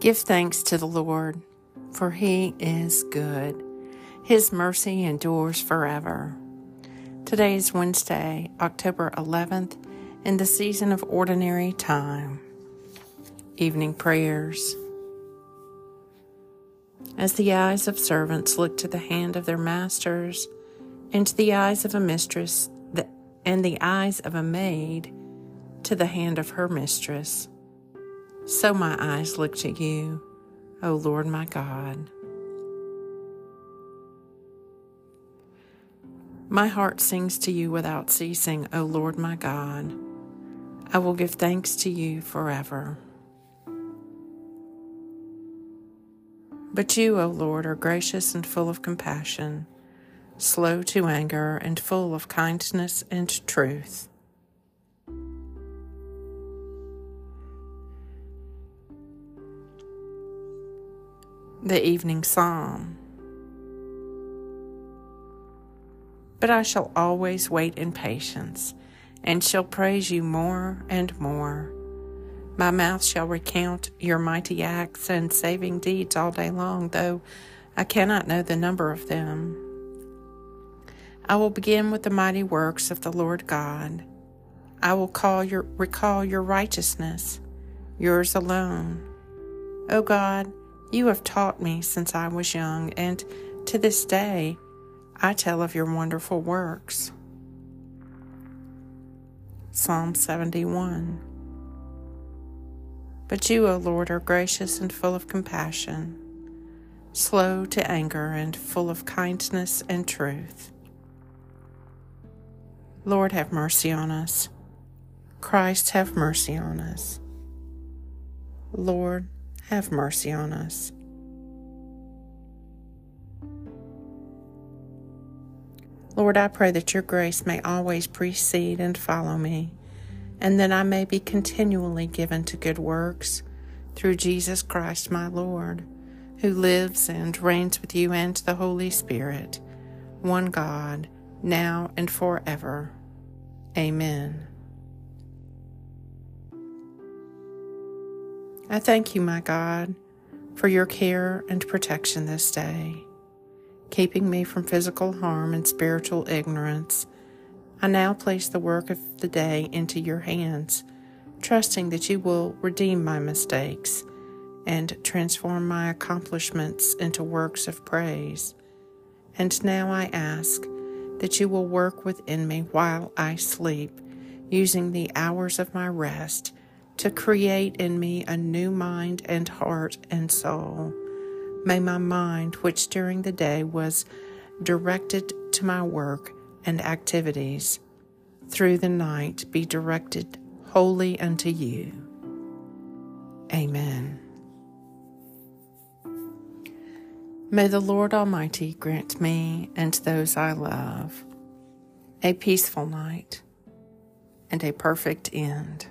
Give thanks to the Lord, for he is good. His mercy endures forever. Today is Wednesday, October 11th, in the season of ordinary time. Evening prayers. As the eyes of servants look to the hand of their masters, and to the eyes of a mistress, and the eyes of a maid to the hand of her mistress so my eyes look to you, O Lord my God. My heart sings to you without ceasing, O Lord my God. I will give thanks to you forever. But you, O Lord, are gracious and full of compassion, slow to anger, and full of kindness and truth. The evening psalm. But I shall always wait in patience, and shall praise you more and more. My mouth shall recount your mighty acts and saving deeds all day long, though I cannot know the number of them. I will begin with the mighty works of the Lord God. I will call your recall your righteousness, yours alone. O God, you have taught me since I was young, and to this day I tell of your wonderful works. Psalm 71 But you, O Lord, are gracious and full of compassion, slow to anger and full of kindness and truth. Lord, have mercy on us. Christ, have mercy on us. Lord, have mercy on us. Lord, I pray that your grace may always precede and follow me, and that I may be continually given to good works through Jesus Christ my Lord, who lives and reigns with you and the Holy Spirit, one God, now and forever. Amen. I thank you, my God, for your care and protection this day, keeping me from physical harm and spiritual ignorance. I now place the work of the day into your hands, trusting that you will redeem my mistakes and transform my accomplishments into works of praise. And now I ask that you will work within me while I sleep, using the hours of my rest to create in me a new mind and heart and soul. May my mind, which during the day was directed to my work and activities, through the night be directed wholly unto you. Amen. May the Lord Almighty grant me and those I love a peaceful night and a perfect end.